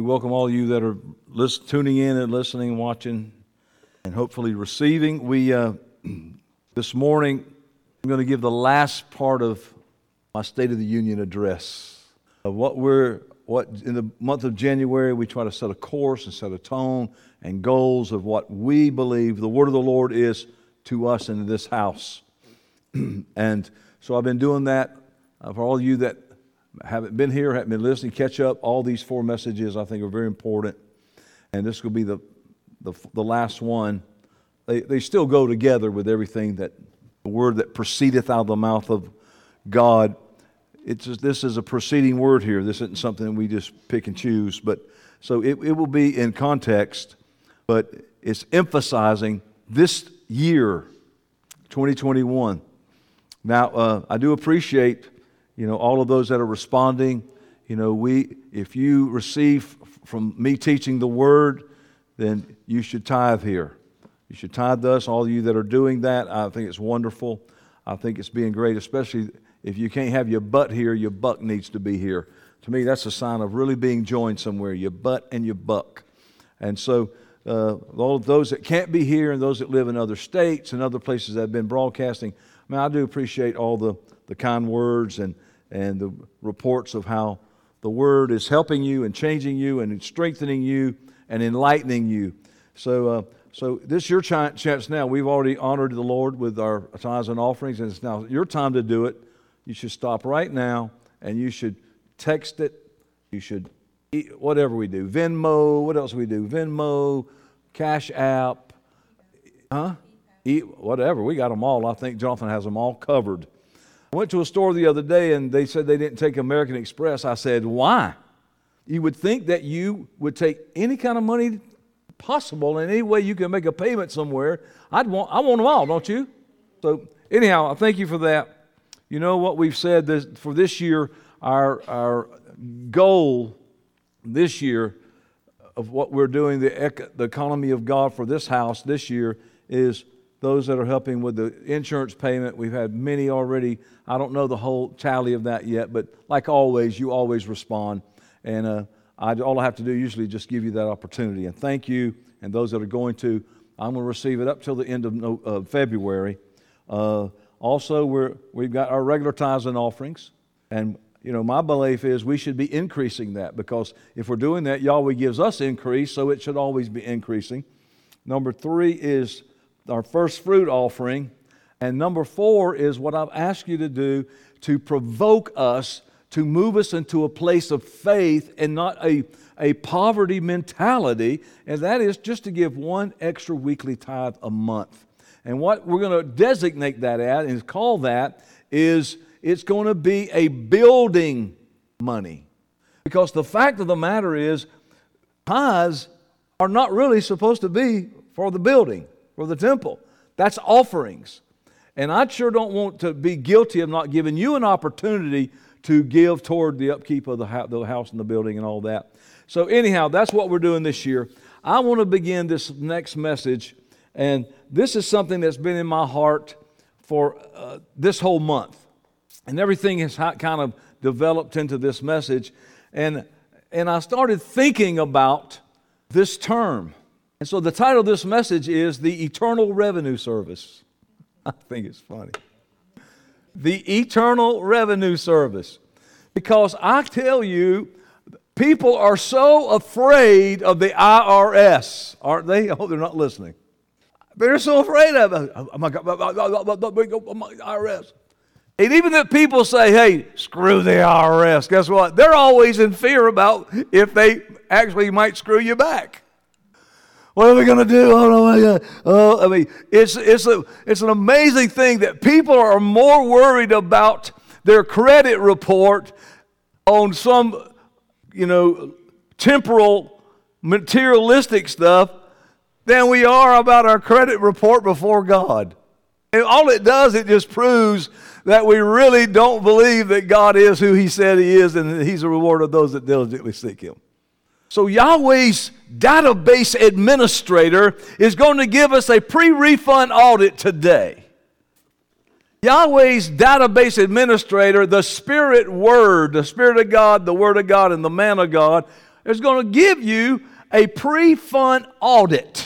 We welcome all you that are listen, tuning in and listening, watching, and hopefully receiving. We uh, this morning I'm going to give the last part of my State of the Union address of what we're what in the month of January we try to set a course and set a tone and goals of what we believe the word of the Lord is to us in this house. and so I've been doing that uh, for all you that haven't been here, haven't been listening, catch up. All these four messages I think are very important. And this will be the, the, the last one. They, they still go together with everything that the word that proceedeth out of the mouth of God. It's just, this is a proceeding word here. This isn't something we just pick and choose. But so it, it will be in context, but it's emphasizing this year, 2021. Now, uh, I do appreciate you know, all of those that are responding. You know, we, if you receive from me teaching the word, then you should tithe here. You should tithe us, all of you that are doing that. I think it's wonderful. I think it's being great, especially if you can't have your butt here, your buck needs to be here. To me, that's a sign of really being joined somewhere, your butt and your buck. And so, uh, all of those that can't be here and those that live in other states and other places that have been broadcasting, I mean, I do appreciate all the, the kind words and and the reports of how the Word is helping you and changing you and strengthening you and enlightening you. So, uh, so this is your chance now. We've already honored the Lord with our tithes and offerings, and it's now your time to do it. You should stop right now and you should text it. You should eat, whatever we do. Venmo, what else we do? Venmo, Cash App, huh? Eat, whatever. We got them all. I think Jonathan has them all covered. I went to a store the other day and they said they didn't take American Express. I said, Why? You would think that you would take any kind of money possible in any way you can make a payment somewhere. I'd want, I want them all, don't you? So, anyhow, I thank you for that. You know what we've said this, for this year, our, our goal this year of what we're doing, the, the economy of God for this house this year is those that are helping with the insurance payment. We've had many already. I don't know the whole tally of that yet, but like always, you always respond. And uh, I, all I have to do usually just give you that opportunity. And thank you, and those that are going to. I'm going to receive it up till the end of uh, February. Uh, also, we're, we've got our regular tithes and offerings. And, you know, my belief is we should be increasing that because if we're doing that, Yahweh gives us increase, so it should always be increasing. Number three is our first fruit offering. And number four is what I've asked you to do to provoke us to move us into a place of faith and not a, a poverty mentality, and that is just to give one extra weekly tithe a month. And what we're going to designate that at and call that is it's going to be a building money. Because the fact of the matter is, tithes are not really supposed to be for the building for the temple. That's offerings. And I sure don't want to be guilty of not giving you an opportunity to give toward the upkeep of the house and the building and all that. So, anyhow, that's what we're doing this year. I want to begin this next message, and this is something that's been in my heart for uh, this whole month. And everything has kind of developed into this message. And, and I started thinking about this term and so the title of this message is The Eternal Revenue Service. I think it's funny. The Eternal Revenue Service. Because I tell you, people are so afraid of the IRS, aren't they? Oh, they're not listening. They're so afraid of it. Oh my God, IRS. And even if people say, hey, screw the IRS, guess what? They're always in fear about if they actually might screw you back. What are we going to do? Oh, my God. Uh, oh, I mean, it's, it's, a, it's an amazing thing that people are more worried about their credit report on some, you know, temporal, materialistic stuff than we are about our credit report before God. And all it does, it just proves that we really don't believe that God is who He said He is and that He's a reward of those that diligently seek Him. So, Yahweh's database administrator is going to give us a pre refund audit today. Yahweh's database administrator, the Spirit Word, the Spirit of God, the Word of God, and the Man of God, is going to give you a pre fund audit,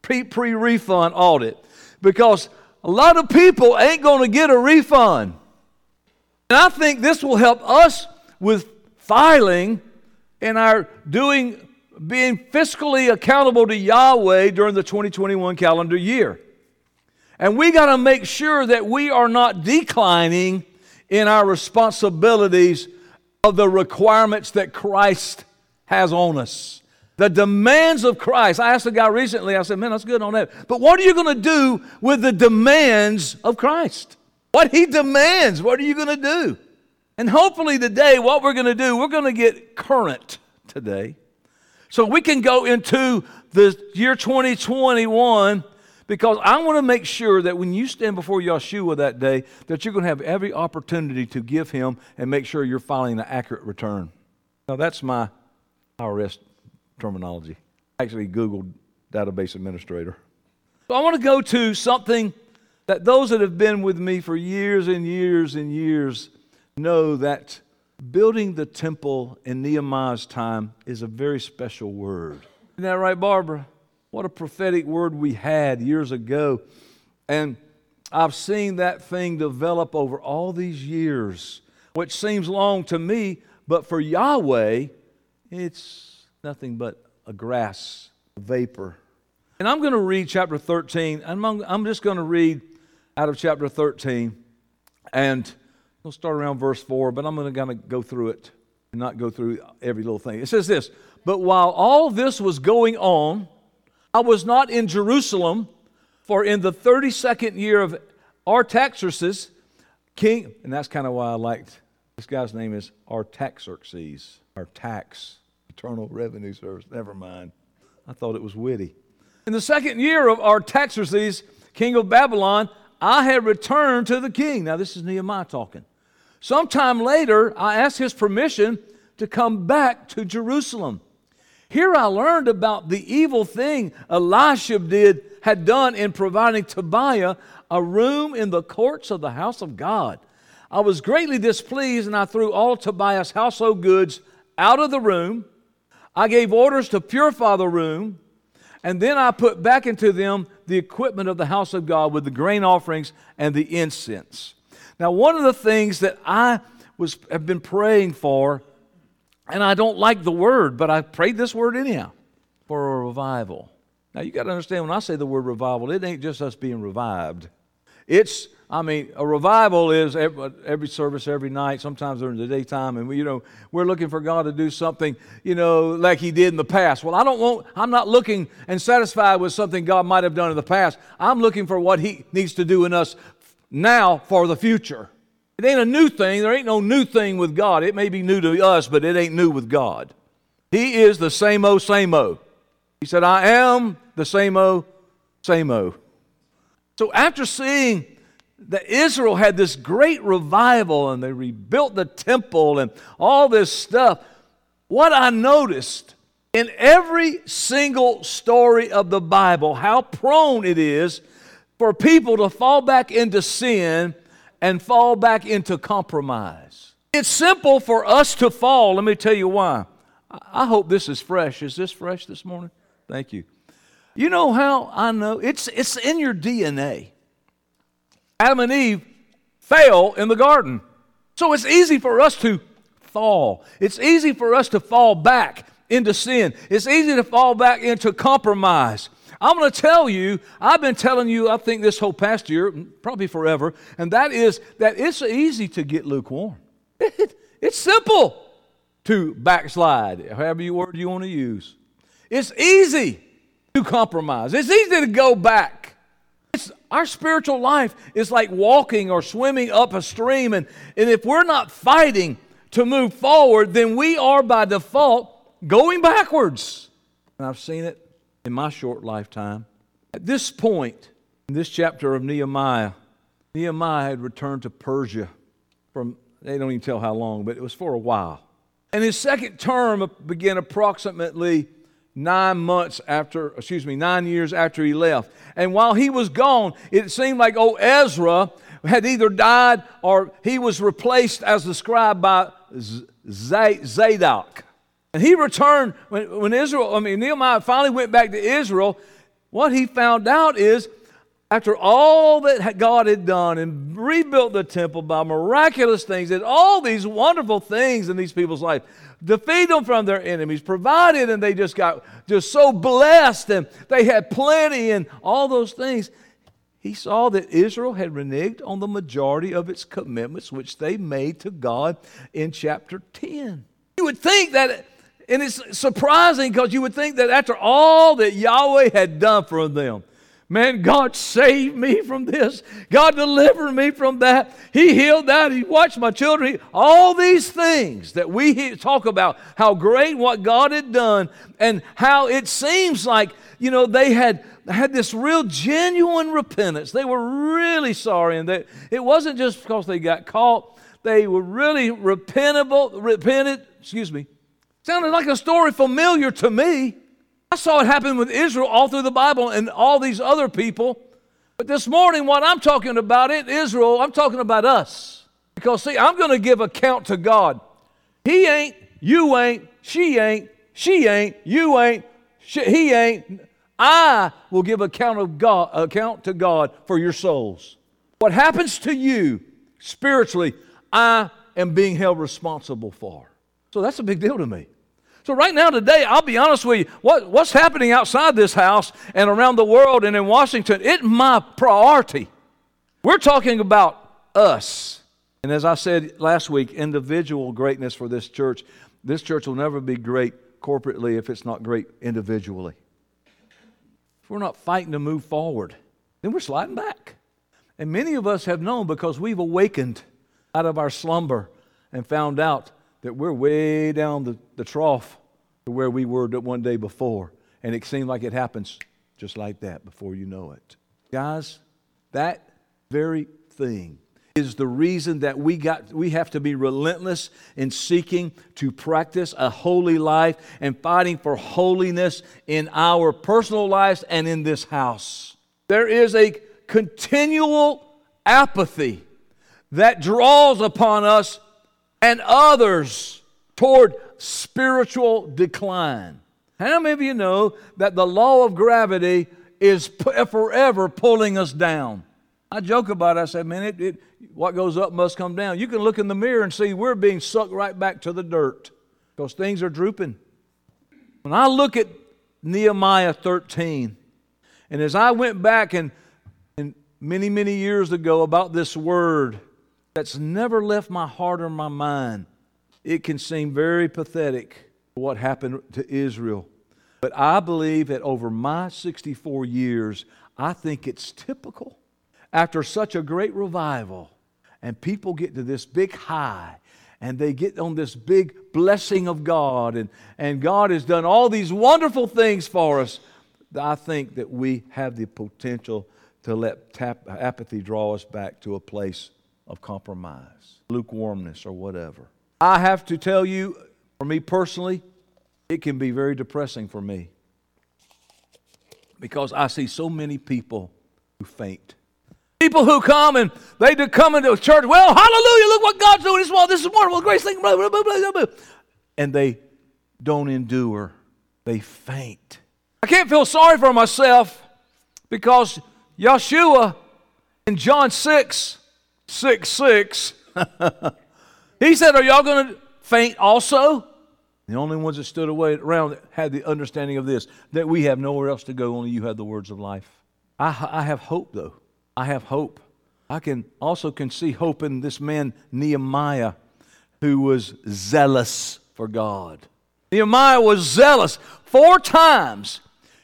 pre refund audit, because a lot of people ain't going to get a refund. And I think this will help us with filing and our doing being fiscally accountable to Yahweh during the 2021 calendar year. And we got to make sure that we are not declining in our responsibilities of the requirements that Christ has on us. The demands of Christ. I asked a guy recently, I said, man, that's good on that. But what are you going to do with the demands of Christ? What he demands, what are you going to do? And hopefully today, what we're going to do, we're going to get current today. So we can go into the year 2021 because I want to make sure that when you stand before Yeshua that day, that you're going to have every opportunity to give him and make sure you're filing an accurate return. Now, that's my IRS terminology. Actually, Googled database administrator. So I want to go to something that those that have been with me for years and years and years know that building the temple in Nehemiah's time is a very special word. Isn't that right, Barbara? What a prophetic word we had years ago. And I've seen that thing develop over all these years, which seems long to me, but for Yahweh, it's nothing but a grass, a vapor. And I'm going to read chapter 13. I'm, I'm just going to read out of chapter 13. And We'll start around verse 4, but I'm going to kind of go through it and not go through every little thing. It says this But while all this was going on, I was not in Jerusalem, for in the 32nd year of Artaxerxes, king, and that's kind of why I liked this guy's name is Artaxerxes, Artax, Eternal Revenue Service. Never mind. I thought it was witty. In the second year of Artaxerxes, king of Babylon, I had returned to the king. Now, this is Nehemiah talking. Sometime later, I asked his permission to come back to Jerusalem. Here I learned about the evil thing Eliashib did, had done in providing Tobiah a room in the courts of the house of God. I was greatly displeased and I threw all Tobiah's household goods out of the room. I gave orders to purify the room, and then I put back into them the equipment of the house of God with the grain offerings and the incense. Now, one of the things that I was, have been praying for, and I don't like the word, but I prayed this word anyhow for a revival. Now, you got to understand when I say the word revival, it ain't just us being revived. It's, I mean, a revival is every, every, service every night, sometimes during the daytime, and we, you know, we're looking for God to do something, you know, like He did in the past. Well, I don't want, I'm not looking and satisfied with something God might have done in the past. I'm looking for what He needs to do in us now for the future. It ain't a new thing. There ain't no new thing with God. It may be new to us, but it ain't new with God. He is the same o, same o. He said, I am the same o, same o. So after seeing that Israel had this great revival and they rebuilt the temple and all this stuff, what I noticed in every single story of the Bible, how prone it is for people to fall back into sin and fall back into compromise. It's simple for us to fall. Let me tell you why. I hope this is fresh. Is this fresh this morning? Thank you. You know how I know? It's, it's in your DNA. Adam and Eve fell in the garden. So it's easy for us to fall. It's easy for us to fall back into sin. It's easy to fall back into compromise. I'm going to tell you, I've been telling you, I think this whole past year, probably forever, and that is that it's easy to get lukewarm. it's simple to backslide, however you word you want to use. It's easy to compromise. It's easy to go back. It's, our spiritual life is like walking or swimming up a stream, and, and if we're not fighting to move forward, then we are by default going backwards. And I've seen it in my short lifetime. At this point, in this chapter of Nehemiah, Nehemiah had returned to Persia from, they don't even tell how long, but it was for a while. And his second term began approximately nine months after, excuse me, nine years after he left. And while he was gone, it seemed like old Ezra had either died or he was replaced as the scribe by Zadok. And he returned when, when Israel, I mean, Nehemiah finally went back to Israel. What he found out is after all that God had done and rebuilt the temple by miraculous things and all these wonderful things in these people's life, defeat them from their enemies, provided, and they just got just so blessed and they had plenty and all those things. He saw that Israel had reneged on the majority of its commitments which they made to God in chapter 10. You would think that, and it's surprising because you would think that after all that Yahweh had done for them, Man, God saved me from this. God delivered me from that. He healed that. He watched my children. All these things that we talk about, how great what God had done, and how it seems like, you know, they had had this real genuine repentance. They were really sorry, and they, it wasn't just because they got caught. They were really repentable, repented, excuse me. Sounded like a story familiar to me. I saw it happen with Israel all through the Bible and all these other people. But this morning, what I'm talking about in Israel, I'm talking about us. Because, see, I'm going to give account to God. He ain't, you ain't, she ain't, she ain't, you ain't, she, he ain't. I will give account of God, account to God for your souls. What happens to you spiritually, I am being held responsible for. So that's a big deal to me. So, right now, today, I'll be honest with you, what, what's happening outside this house and around the world and in Washington, it's my priority. We're talking about us. And as I said last week, individual greatness for this church. This church will never be great corporately if it's not great individually. If we're not fighting to move forward, then we're sliding back. And many of us have known because we've awakened out of our slumber and found out that we're way down the, the trough to where we were one day before. And it seemed like it happens just like that before you know it. Guys, that very thing is the reason that we got we have to be relentless in seeking to practice a holy life and fighting for holiness in our personal lives and in this house. There is a continual apathy that draws upon us and others toward spiritual decline. How many of you know that the law of gravity is forever pulling us down? I joke about it. I say, man, it, it, what goes up must come down. You can look in the mirror and see we're being sucked right back to the dirt because things are drooping. When I look at Nehemiah 13, and as I went back and, and many, many years ago about this word, that's never left my heart or my mind. It can seem very pathetic what happened to Israel. But I believe that over my 64 years, I think it's typical. After such a great revival, and people get to this big high, and they get on this big blessing of God, and, and God has done all these wonderful things for us. I think that we have the potential to let tap, apathy draw us back to a place of compromise, lukewarmness, or whatever. I have to tell you, for me personally, it can be very depressing for me because I see so many people who faint. People who come and they do come into church, well, hallelujah, look what God's doing. This is, this is wonderful, great thing, blah, blah, blah, blah, blah. and they don't endure. They faint. I can't feel sorry for myself because Yeshua in John 6 6 6. he said, Are y'all going to faint also? The only ones that stood away around had the understanding of this that we have nowhere else to go, only you have the words of life. I, I have hope, though. I have hope. I can also can see hope in this man Nehemiah, who was zealous for God. Nehemiah was zealous. Four times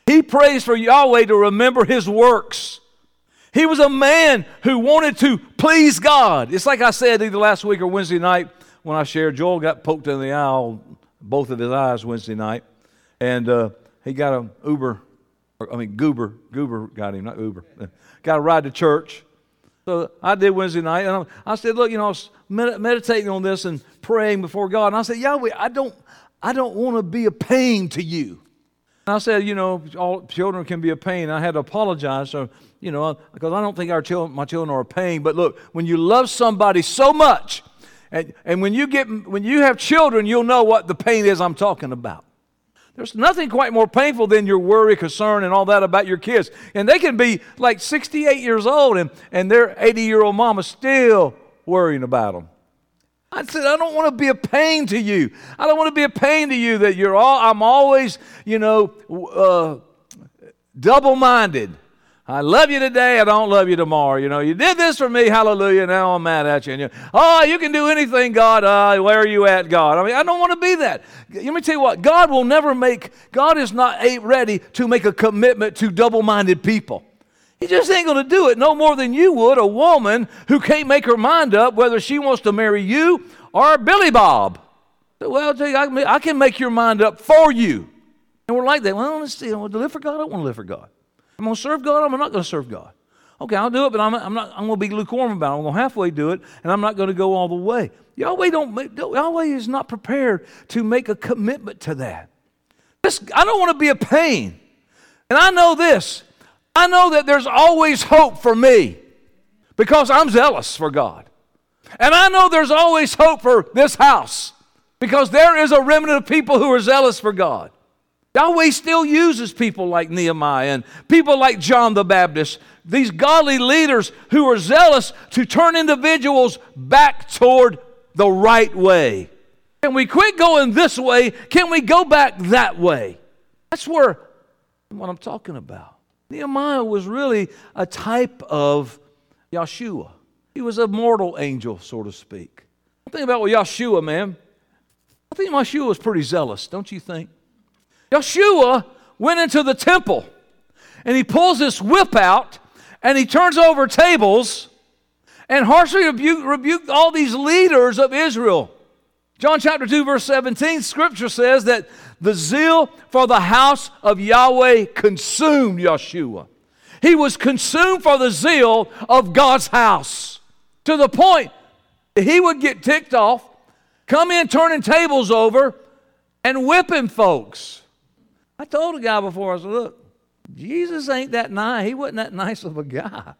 he prays for Yahweh to remember his works. He was a man who wanted to please God. It's like I said either last week or Wednesday night when I shared. Joel got poked in the eye, both of his eyes Wednesday night, and uh, he got an Uber. Or, I mean, Goober. Goober got him, not Uber. got a ride to church. So I did Wednesday night, and I, said, "Look, you know, I was med- meditating on this and praying before God." And I said, "Yahweh, I don't, I don't want to be a pain to you." And I said, "You know, all children can be a pain." I had to apologize. So you know, because I don't think our children, my children are a pain. But look, when you love somebody so much And, and when, you get, when you have children, you'll know what the pain is I'm talking about. There's nothing quite more painful than your worry, concern, and all that about your kids. And they can be like 68 years old and, and their 80 year old mama still worrying about them. I said, I don't want to be a pain to you. I don't want to be a pain to you that you're all, I'm always, you know, uh, double minded. I love you today, I don't love you tomorrow. You know, you did this for me, hallelujah, now I'm mad at you. And you oh, you can do anything, God. Uh, where are you at, God? I mean, I don't want to be that. Let me tell you what, God will never make, God is not ready to make a commitment to double minded people. He just ain't going to do it no more than you would a woman who can't make her mind up whether she wants to marry you or Billy Bob. Well, I can make your mind up for you. And we're like that. Well. I want to live for God. I don't want to live for God. I'm going to serve God. I'm not going to serve God. Okay, I'll do it, but I'm, I'm not. I'm going to be lukewarm about it. I'm going to halfway do it, and I'm not going to go all the way. Yahweh don't. Yahweh is not prepared to make a commitment to that. This, I don't want to be a pain, and I know this. I know that there's always hope for me because I'm zealous for God, and I know there's always hope for this house because there is a remnant of people who are zealous for God. Yahweh still uses people like Nehemiah and people like John the Baptist, these godly leaders who are zealous to turn individuals back toward the right way. Can we quit going this way? Can we go back that way? That's where what I'm talking about. Nehemiah was really a type of Yeshua. He was a mortal angel, so to speak. Think about what Yeshua, man. I think Yeshua was pretty zealous, don't you think? Yeshua went into the temple and he pulls this whip out and he turns over tables and harshly rebuked, rebuked all these leaders of Israel. John chapter 2, verse 17, scripture says that the zeal for the house of Yahweh consumed Yeshua. He was consumed for the zeal of God's house to the point that he would get ticked off, come in turning tables over, and whipping folks. I told a guy before, I said, look, Jesus ain't that nice. He wasn't that nice of a guy.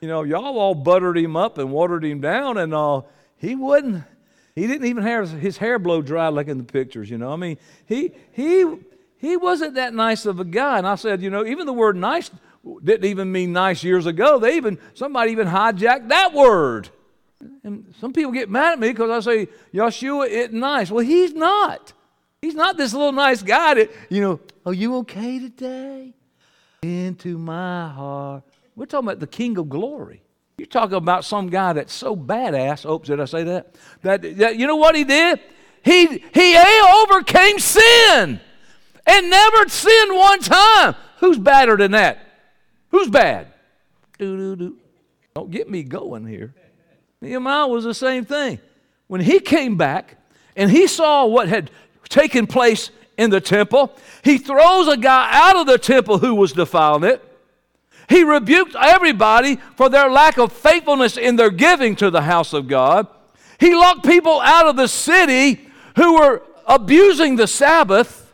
You know, y'all all buttered him up and watered him down, and uh, he wouldn't. He didn't even have his hair blow dry like in the pictures. You know, I mean, he he he wasn't that nice of a guy. And I said, you know, even the word nice didn't even mean nice years ago. They even somebody even hijacked that word. And some people get mad at me because I say Yeshua isn't nice. Well, he's not. He's not this little nice guy that, you know, are you okay today? Into my heart. We're talking about the King of glory. You're talking about some guy that's so badass. Oops, did I say that? That, that you know what he did? He he overcame sin and never sinned one time. Who's badder than that? Who's bad? Do do do. Don't get me going here. Nehemiah was the same thing. When he came back and he saw what had taking place in the temple. He throws a guy out of the temple who was defiling it. He rebuked everybody for their lack of faithfulness in their giving to the house of God. He locked people out of the city who were abusing the Sabbath.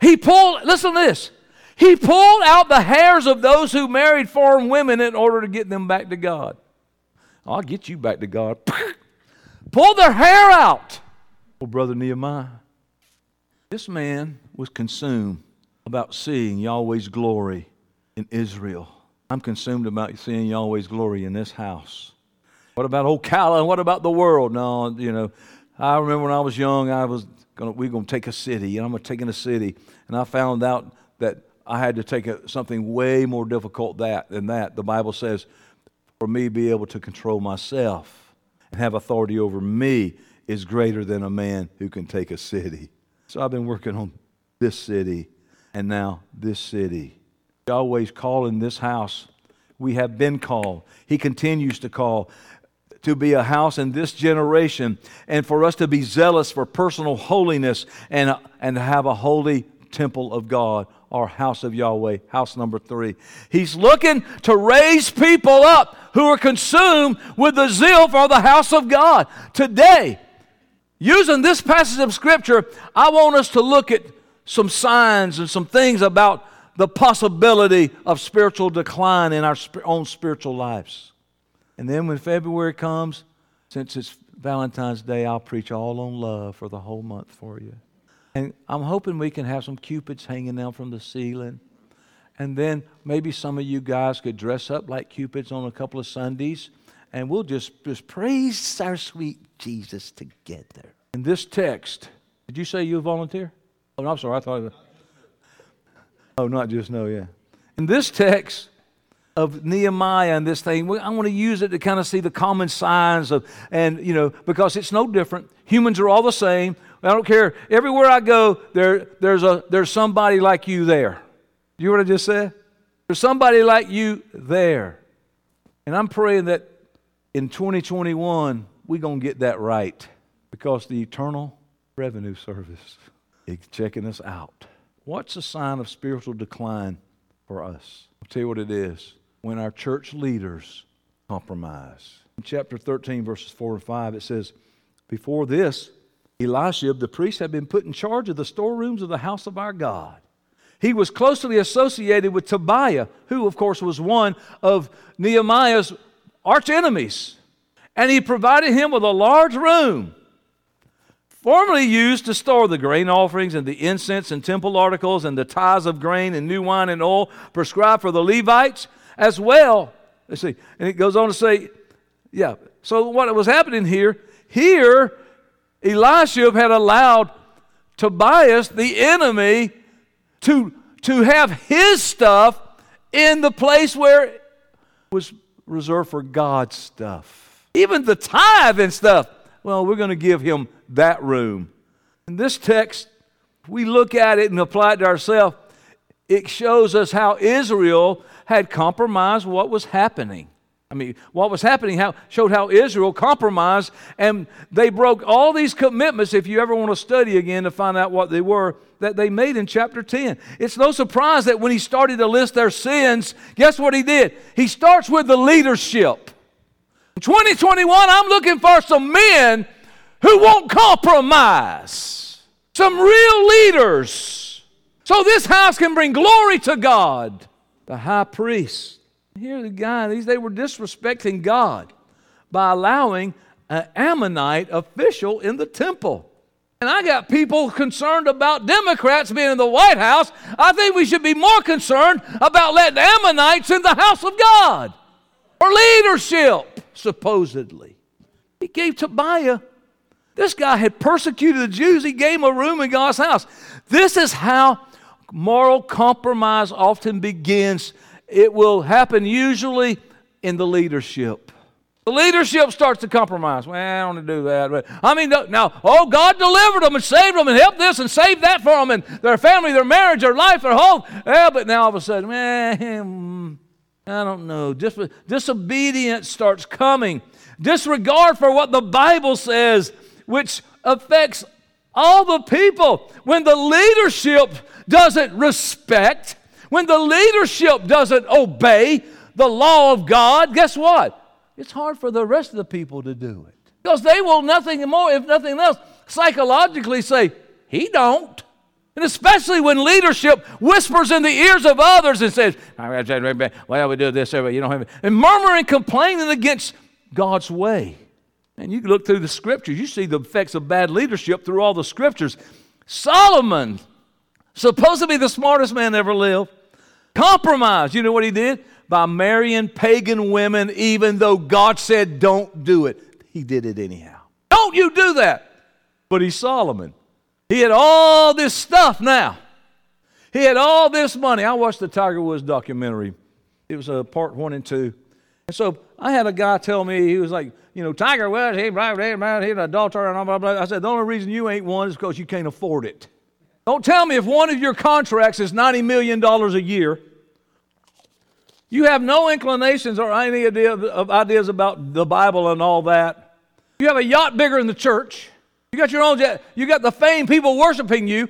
He pulled, listen to this, he pulled out the hairs of those who married foreign women in order to get them back to God. I'll get you back to God. Pull their hair out. Oh, Brother Nehemiah. This man was consumed about seeing Yahweh's glory in Israel. I'm consumed about seeing Yahweh's glory in this house. What about Ocala? What about the world? No, you know, I remember when I was young, I was gonna, we are to take a city, and I'm to take in a city, and I found out that I had to take a, something way more difficult that, than that. The Bible says, for me be able to control myself and have authority over me is greater than a man who can take a city. So I've been working on this city and now this city. Yahweh's calling this house. We have been called. He continues to call to be a house in this generation and for us to be zealous for personal holiness and, and have a holy temple of God, our house of Yahweh, house number three. He's looking to raise people up who are consumed with the zeal for the house of God. Today, Using this passage of Scripture, I want us to look at some signs and some things about the possibility of spiritual decline in our own spiritual lives. And then when February comes, since it's Valentine's Day, I'll preach all on love for the whole month for you. And I'm hoping we can have some cupids hanging down from the ceiling. And then maybe some of you guys could dress up like cupids on a couple of Sundays. And we'll just, just praise our sweet Jesus together. In this text, did you say you volunteer? Oh, no, I'm sorry. I thought. It oh, not just no, yeah. In this text, of Nehemiah and this thing. I want to use it to kind of see the common signs of, and you know, because it's no different. Humans are all the same. I don't care. Everywhere I go, there, there's, a, there's somebody like you there. You know what I just said? There's somebody like you there. And I'm praying that in 2021, we're going to get that right because the Eternal Revenue Service is checking us out. What's a sign of spiritual decline for us? I'll tell you what it is when our church leaders compromise. In chapter 13, verses 4 and 5, it says, Before this, Eliashib, the priest, had been put in charge of the storerooms of the house of our God. He was closely associated with Tobiah, who, of course, was one of Nehemiah's arch enemies. And he provided him with a large room, formerly used to store the grain offerings and the incense and temple articles and the tithes of grain and new wine and oil prescribed for the Levites as well. Let's see. And it goes on to say, yeah. So what was happening here, here, Eliashib had allowed Tobias, the enemy, to, to have his stuff in the place where was reserved for God's stuff. Even the tithe and stuff. Well, we're going to give him that room. In this text, we look at it and apply it to ourselves. It shows us how Israel had compromised what was happening. I mean, what was happening how, showed how Israel compromised and they broke all these commitments, if you ever want to study again to find out what they were, that they made in chapter 10. It's no surprise that when he started to list their sins, guess what he did? He starts with the leadership. In 2021, I'm looking for some men who won't compromise, some real leaders, so this house can bring glory to God the high priest. Here, the guy, these, they were disrespecting God by allowing an Ammonite official in the temple. And I got people concerned about Democrats being in the White House. I think we should be more concerned about letting Ammonites in the house of God or leadership, supposedly. He gave Tobiah, this guy had persecuted the Jews. He gave him a room in God's house. This is how moral compromise often begins. It will happen usually in the leadership. The leadership starts to compromise. Well, I don't want to do that. But I mean, now, oh, God delivered them and saved them and helped this and saved that for them and their family, their marriage, their life, their home. Yeah, but now all of a sudden, man, hmm, I don't know. Dis- disobedience starts coming. Disregard for what the Bible says, which affects all the people. When the leadership doesn't respect, when the leadership doesn't obey the law of God, guess what? It's hard for the rest of the people to do it. Because they will nothing more, if nothing else, psychologically say, He don't. And especially when leadership whispers in the ears of others and says, Well, we do this, you know, and murmuring, complaining against God's way. And you look through the scriptures, you see the effects of bad leadership through all the scriptures. Solomon supposed to be the smartest man ever lived, compromised. You know what he did? By marrying pagan women, even though God said don't do it. He did it anyhow. Don't you do that. But he's Solomon. He had all this stuff now. He had all this money. I watched the Tiger Woods documentary. It was a part one and two. And so I had a guy tell me, he was like, you know, Tiger Woods, he, blah, blah, blah, an adulterer and blah, blah, blah. I said, the only reason you ain't one is because you can't afford it. Don't tell me if one of your contracts is $90 million a year, you have no inclinations or any idea of ideas about the Bible and all that. You have a yacht bigger than the church. You got your own jet. You got the fame, people worshiping you.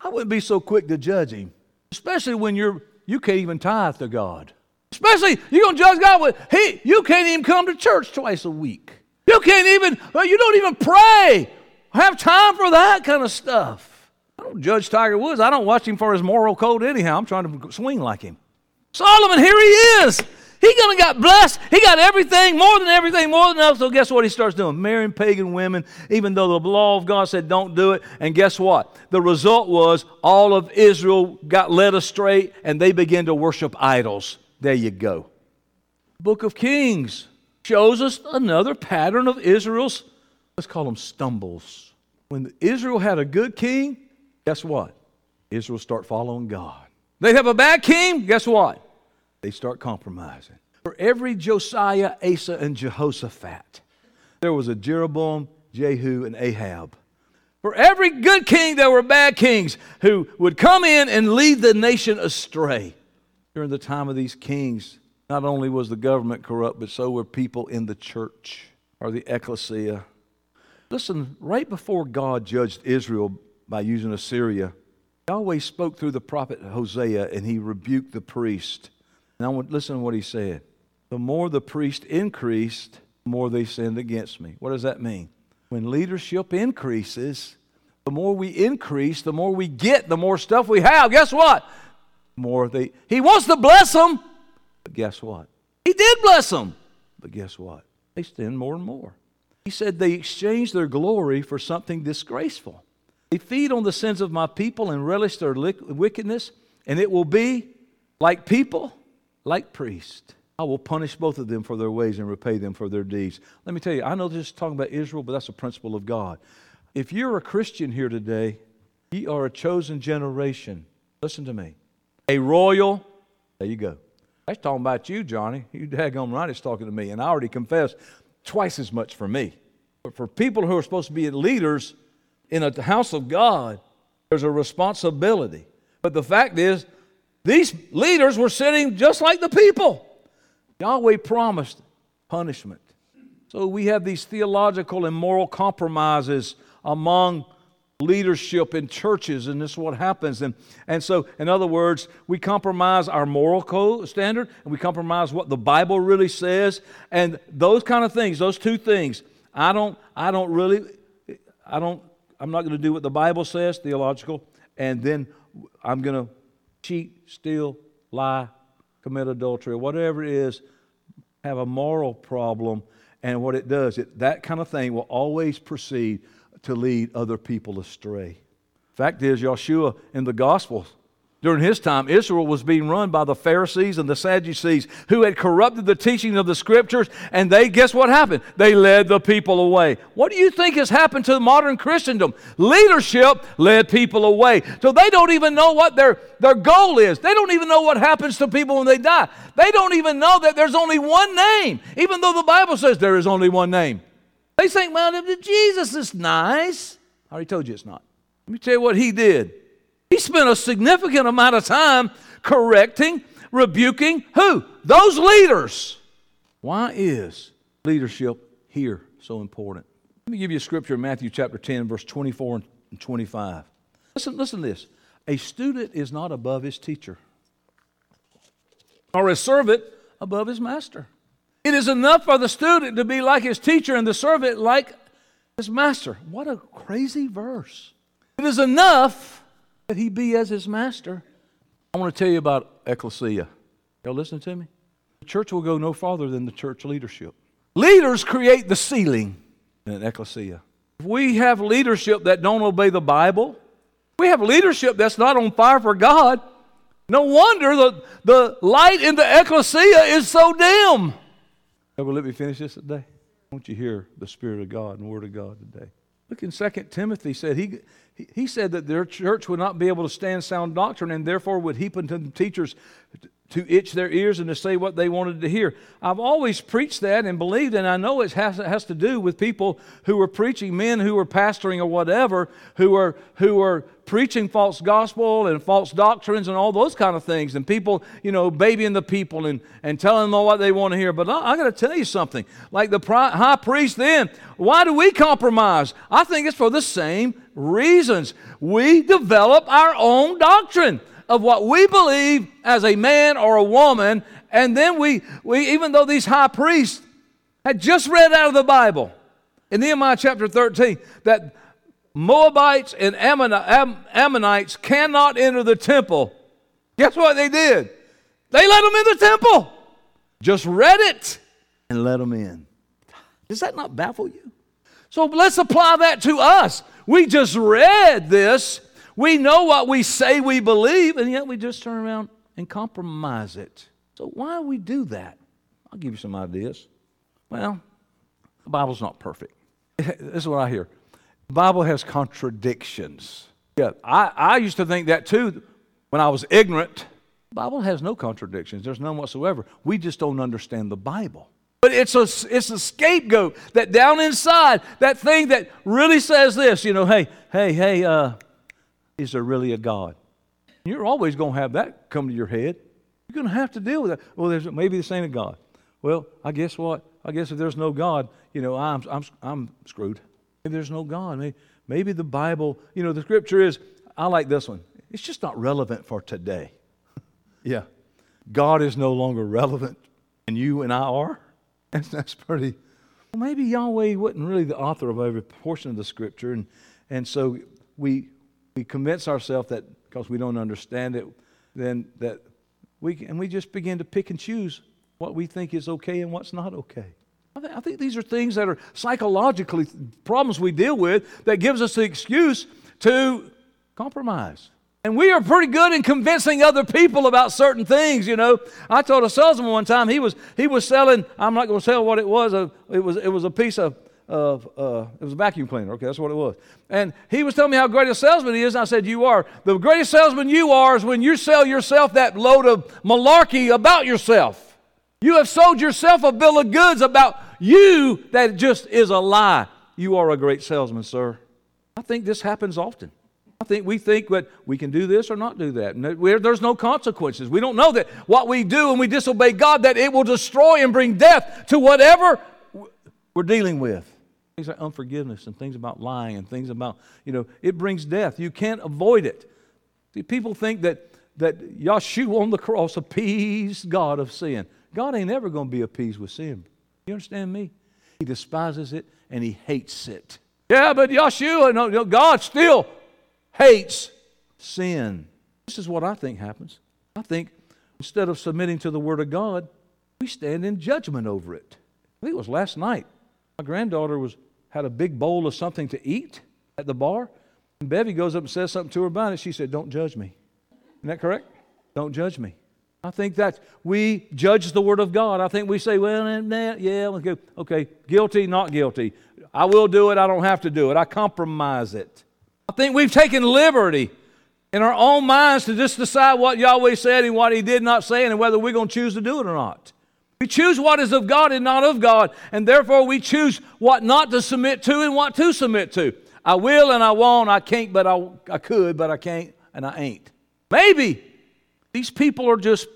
I wouldn't be so quick to judge him, especially when you're you can't even tithe to God. Especially you're gonna judge God with he you can't even come to church twice a week. You can't even Well, you don't even pray. Have time for that kind of stuff. I don't judge Tiger Woods. I don't watch him for his moral code anyhow. I'm trying to swing like him. Solomon, here he is. He gonna got blessed. He got everything, more than everything, more than enough. So guess what he starts doing? Marrying pagan women, even though the law of God said don't do it. And guess what? The result was all of Israel got led astray and they began to worship idols. There you go. Book of Kings shows us another pattern of Israel's, let's call them stumbles. When Israel had a good king, guess what? Israel start following God. They have a bad king, guess what? They start compromising. For every Josiah, Asa, and Jehoshaphat, there was a Jeroboam, Jehu, and Ahab. For every good king, there were bad kings who would come in and lead the nation astray. During the time of these kings, not only was the government corrupt, but so were people in the church or the ecclesia. Listen, right before God judged Israel by using Assyria, Yahweh spoke through the prophet Hosea and he rebuked the priest. Now, listen to what he said. The more the priest increased, the more they sinned against me. What does that mean? When leadership increases, the more we increase, the more we get, the more stuff we have. Guess what? The more they he wants to bless them, but guess what? He did bless them. But guess what? They sin more and more. He said they exchanged their glory for something disgraceful. They feed on the sins of my people and relish their wickedness, and it will be like people, like priests. I will punish both of them for their ways and repay them for their deeds. Let me tell you, I know this is talking about Israel, but that's a principle of God. If you're a Christian here today, you are a chosen generation. Listen to me. A royal, there you go. That's talking about you, Johnny. You daggone right, it's talking to me. And I already confessed twice as much for me. But for people who are supposed to be leaders, in the house of God, there's a responsibility. But the fact is, these leaders were sitting just like the people. Yahweh promised punishment. So we have these theological and moral compromises among leadership in churches, and this is what happens. And, and so, in other words, we compromise our moral code standard, and we compromise what the Bible really says, and those kind of things, those two things. I don't, I don't really, I don't I'm not going to do what the Bible says, theological, and then I'm going to cheat, steal, lie, commit adultery, whatever it is, have a moral problem. And what it does, it, that kind of thing will always proceed to lead other people astray. Fact is, Yeshua in the Gospels during his time, Israel was being run by the Pharisees and the Sadducees who had corrupted the teaching of the scriptures, and they, guess what happened? They led the people away. What do you think has happened to modern Christendom? Leadership led people away. So they don't even know what their, their goal is. They don't even know what happens to people when they die. They don't even know that there's only one name, even though the Bible says there is only one name. They think, well, Jesus is nice. I already told you it's not. Let me tell you what he did. He spent a significant amount of time correcting, rebuking who? Those leaders. Why is leadership here so important? Let me give you a scripture in Matthew chapter 10, verse 24 and 25. Listen, listen to this. A student is not above his teacher, or a servant above his master. It is enough for the student to be like his teacher and the servant like his master. What a crazy verse. It is enough that he be as his master. I want to tell you about ecclesia. Y'all listen to me? The church will go no farther than the church leadership. Leaders create the ceiling in an ecclesia. If we have leadership that don't obey the Bible, we have leadership that's not on fire for God. No wonder the, the light in the ecclesia is so dim. Ever let me finish this today? Won't you hear the Spirit of God and the Word of God today? Look in 2 Timothy said he, he said that their church would not be able to stand sound doctrine and therefore would heap unto them teachers to itch their ears and to say what they wanted to hear. I've always preached that and believed, and I know it has, it has to do with people who are preaching, men who are pastoring or whatever, who are, who are preaching false gospel and false doctrines and all those kind of things, and people, you know, babying the people and, and telling them what they want to hear. But I, I got to tell you something. Like the high priest then, why do we compromise? I think it's for the same reasons. We develop our own doctrine of what we believe as a man or a woman, and then we, we even though these high priests had just read out of the Bible in Nehemiah chapter 13 that Moabites and Ammonites cannot enter the temple. Guess what they did? They let them in the temple. Just read it and let them in. Does that not baffle you? So let's apply that to us. We just read this. We know what we say we believe, and yet we just turn around and compromise it. So why do we do that? I'll give you some ideas. Well, the Bible's not perfect. this is what I hear. The Bible has contradictions. Yeah, I, I used to think that too when I was ignorant. The Bible has no contradictions. There's none whatsoever. We just don't understand the Bible. But it's a, it's a scapegoat that down inside, that thing that really says this, you know, hey, hey, hey, uh, is there really a God? You're always going to have that come to your head. You're going to have to deal with that. Well, there's maybe this ain't a God. Well, I guess what? I guess if there's no God, you know, I'm, I'm, I'm screwed. Maybe there's no God. Maybe, maybe the Bible, you know, the scripture is, I like this one. It's just not relevant for today. yeah. God is no longer relevant, and you and I are. That's, that's pretty. Well, maybe Yahweh wasn't really the author of every portion of the scripture, and, and so we, we convince ourselves that because we don't understand it, then that we, and we just begin to pick and choose what we think is okay and what's not okay. I, th- I think these are things that are psychologically problems we deal with that gives us the excuse to compromise. And we are pretty good in convincing other people about certain things, you know. I told a salesman one time he was he was selling. I'm not going to tell what it was. Uh, it was it was a piece of of uh, it was a vacuum cleaner. Okay, that's what it was. And he was telling me how great a salesman he is. And I said, "You are the greatest salesman you are is when you sell yourself that load of malarkey about yourself. You have sold yourself a bill of goods about you that just is a lie. You are a great salesman, sir." I think this happens often. I think we think that we can do this or not do that. There's no consequences. We don't know that what we do when we disobey God, that it will destroy and bring death to whatever we're dealing with. Things like unforgiveness and things about lying and things about, you know, it brings death. You can't avoid it. See, people think that, that Yeshua on the cross appeased God of sin. God ain't ever going to be appeased with sin. You understand me? He despises it and he hates it. Yeah, but Yeshua, no, no, God still hates sin. This is what I think happens. I think instead of submitting to the Word of God, we stand in judgment over it. I think it was last night. My granddaughter was had a big bowl of something to eat at the bar, and Bevy goes up and says something to her about it. She said, "Don't judge me." Isn't that correct? Don't judge me. I think that we judge the Word of God. I think we say, well, eh, nah, yeah, okay, guilty, not guilty. I will do it, I don't have to do it. I compromise it. I think we've taken liberty in our own minds to just decide what Yahweh said and what He did not say and whether we're going to choose to do it or not. We choose what is of God and not of God, and therefore we choose what not to submit to and what to submit to. I will and I won't, I can't, but I, I could, but I can't, and I ain't. Maybe these people are just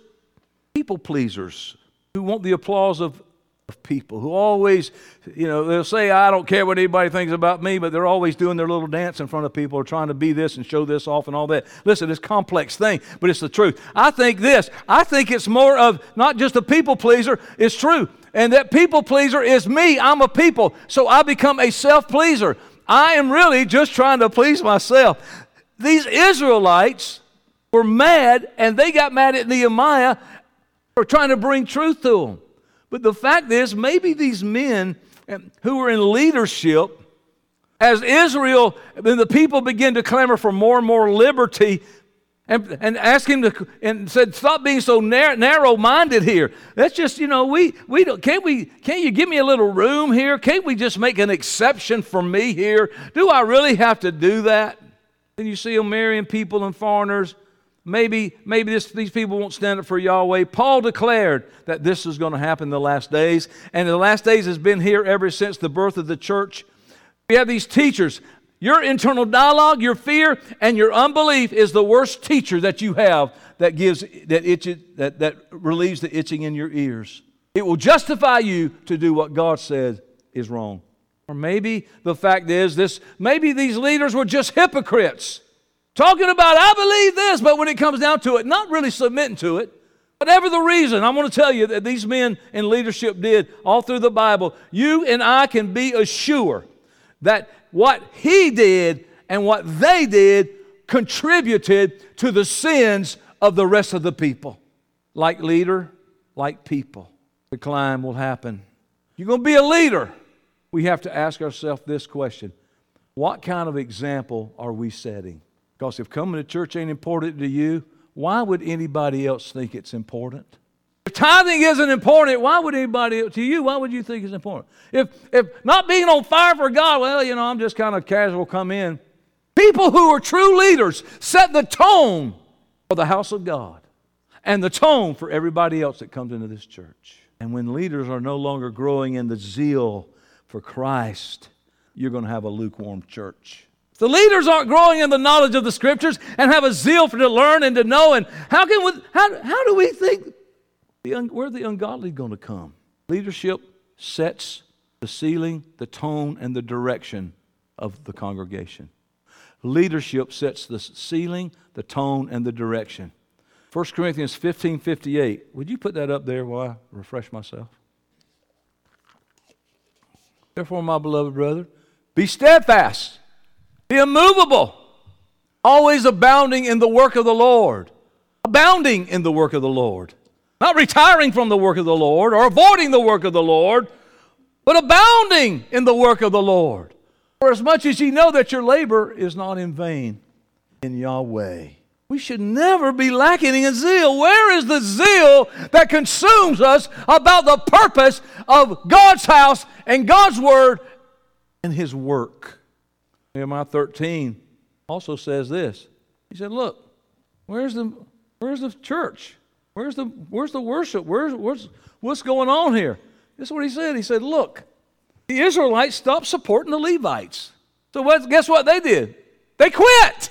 people pleasers who want the applause of of people who always, you know, they'll say, I don't care what anybody thinks about me, but they're always doing their little dance in front of people or trying to be this and show this off and all that. Listen, it's complex thing, but it's the truth. I think this, I think it's more of not just a people pleaser, it's true. And that people pleaser is me. I'm a people. So I become a self pleaser. I am really just trying to please myself. These Israelites were mad and they got mad at Nehemiah for trying to bring truth to them. But the fact is, maybe these men um, who were in leadership, as Israel, then the people began to clamor for more and more liberty and, and asked him to, and said, stop being so narrow minded here. That's just, you know, we, we don't, can't we, can't you give me a little room here? Can't we just make an exception for me here? Do I really have to do that? and you see them marrying people and foreigners. Maybe, maybe this, these people won't stand up for Yahweh. Paul declared that this is going to happen in the last days, and the last days has been here ever since the birth of the church. We have these teachers. Your internal dialogue, your fear, and your unbelief is the worst teacher that you have that gives that itch, that, that relieves the itching in your ears. It will justify you to do what God said is wrong. Or maybe the fact is this maybe these leaders were just hypocrites. Talking about, I believe this, but when it comes down to it, not really submitting to it. Whatever the reason, I want to tell you that these men in leadership did all through the Bible, you and I can be assured that what he did and what they did contributed to the sins of the rest of the people. Like leader, like people. the climb will happen. You're going to be a leader. We have to ask ourselves this question What kind of example are we setting? Because if coming to church ain't important to you, why would anybody else think it's important? If tithing isn't important, why would anybody to you? Why would you think it's important? If if not being on fire for God, well, you know, I'm just kind of casual. Come in. People who are true leaders set the tone for the house of God and the tone for everybody else that comes into this church. And when leaders are no longer growing in the zeal for Christ, you're going to have a lukewarm church. The leaders aren't growing in the knowledge of the scriptures and have a zeal for to learn and to know, and how can we, how, how do we think the, where the ungodly going to come? Leadership sets the ceiling, the tone, and the direction of the congregation. Leadership sets the ceiling, the tone, and the direction. 1 Corinthians 15 58. Would you put that up there while I refresh myself? Therefore, my beloved brother, be steadfast, be immovable, always abounding in the work of the Lord. Abounding in the work of the Lord. Not retiring from the work of the Lord or avoiding the work of the Lord, but abounding in the work of the Lord. For as much as ye know that your labor is not in vain in Yahweh. We should never be lacking in zeal. Where is the zeal that consumes us about the purpose of God's house and God's word and his work? Nehemiah 13 also says this. He said, Look, where's the, where's the church? Where's the, where's the worship? Where's, where's, what's going on here? This is what he said. He said, Look, the Israelites stopped supporting the Levites. So what, guess what they did? They quit.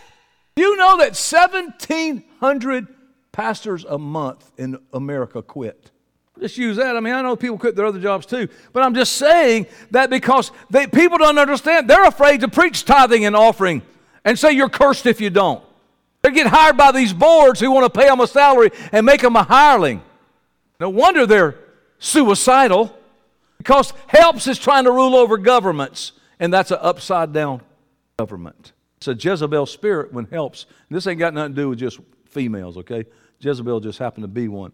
You know that 1,700 pastors a month in America quit. Just use that. I mean, I know people quit their other jobs too, but I'm just saying that because they, people don't understand. They're afraid to preach tithing and offering and say you're cursed if you don't. They get hired by these boards who want to pay them a salary and make them a hireling. No wonder they're suicidal because helps is trying to rule over governments, and that's an upside down government. It's a Jezebel spirit when helps. This ain't got nothing to do with just females, okay? Jezebel just happened to be one.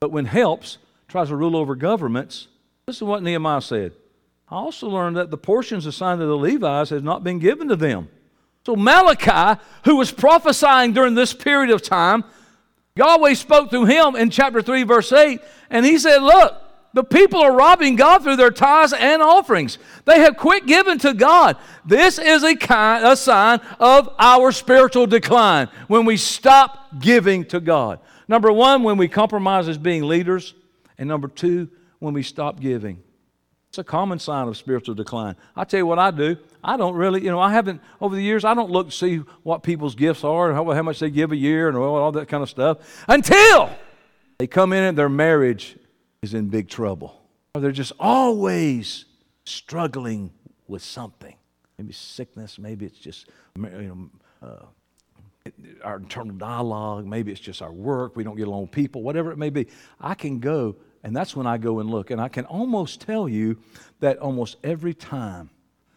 But when helps tries to rule over governments, listen to what Nehemiah said. I also learned that the portions assigned to the Levites has not been given to them. So Malachi, who was prophesying during this period of time, Yahweh spoke through him in chapter 3, verse 8, and he said, Look, the people are robbing God through their tithes and offerings. They have quit giving to God. This is a, kind, a sign of our spiritual decline when we stop giving to God. Number one, when we compromise as being leaders. And number two, when we stop giving. It's a common sign of spiritual decline. I tell you what I do. I don't really, you know, I haven't, over the years, I don't look to see what people's gifts are and how, how much they give a year and all, all that kind of stuff until they come in and their marriage is in big trouble. Or they're just always struggling with something. Maybe sickness, maybe it's just you know, uh, our internal dialogue, maybe it's just our work, we don't get along with people, whatever it may be. I can go, and that's when I go and look, and I can almost tell you that almost every time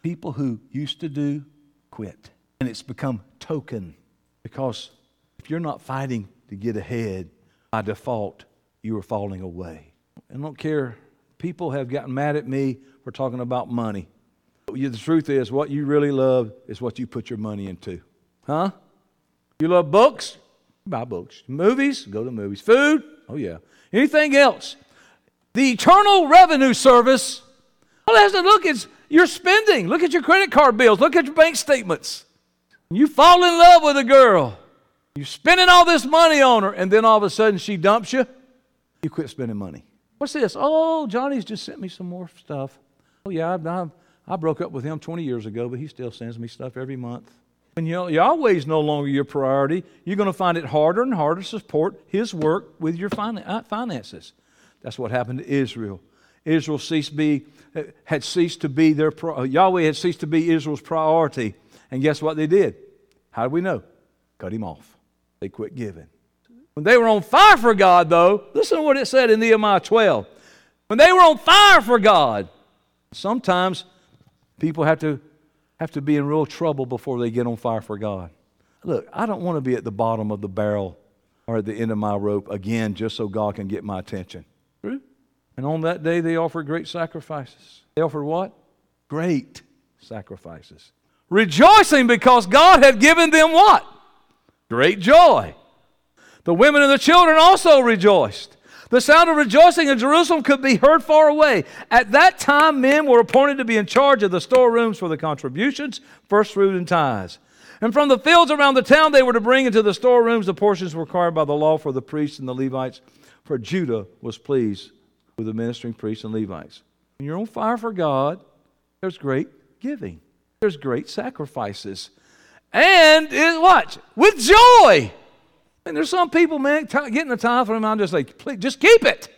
people who used to do quit. And it's become token because if you're not fighting to get ahead, by default, you are falling away. I don't care. People have gotten mad at me for talking about money. The truth is, what you really love is what you put your money into. Huh? You love books? Buy books. Movies? Go to movies. Food? Oh, yeah. Anything else? The Eternal Revenue Service, all it has to look is your spending. Look at your credit card bills. Look at your bank statements. You fall in love with a girl. You're spending all this money on her, and then all of a sudden she dumps you. You quit spending money. What's this? Oh, Johnny's just sent me some more stuff. Oh, yeah, I, I, I broke up with him 20 years ago, but he still sends me stuff every month. When Yahweh's no longer your priority, you're going to find it harder and harder to support His work with your uh, finances. That's what happened to Israel. Israel ceased be, uh, had ceased to be their uh, Yahweh had ceased to be Israel's priority, and guess what they did? How do we know? Cut him off. They quit giving. When they were on fire for God, though, listen to what it said in Nehemiah 12. When they were on fire for God, sometimes people have to, have to be in real trouble before they get on fire for God. Look, I don't want to be at the bottom of the barrel or at the end of my rope again just so God can get my attention. True? And on that day, they offered great sacrifices. They offered what? Great sacrifices. Rejoicing because God had given them what? Great joy. The women and the children also rejoiced. The sound of rejoicing in Jerusalem could be heard far away. At that time, men were appointed to be in charge of the storerooms for the contributions, first fruit, and tithes. And from the fields around the town, they were to bring into the storerooms the portions required by the law for the priests and the Levites. For Judah was pleased with the ministering priests and Levites. When you're on fire for God, there's great giving, there's great sacrifices. And it, watch, with joy. And there's some people, man, t- getting the tithe from them, I'm just like, please, just keep it.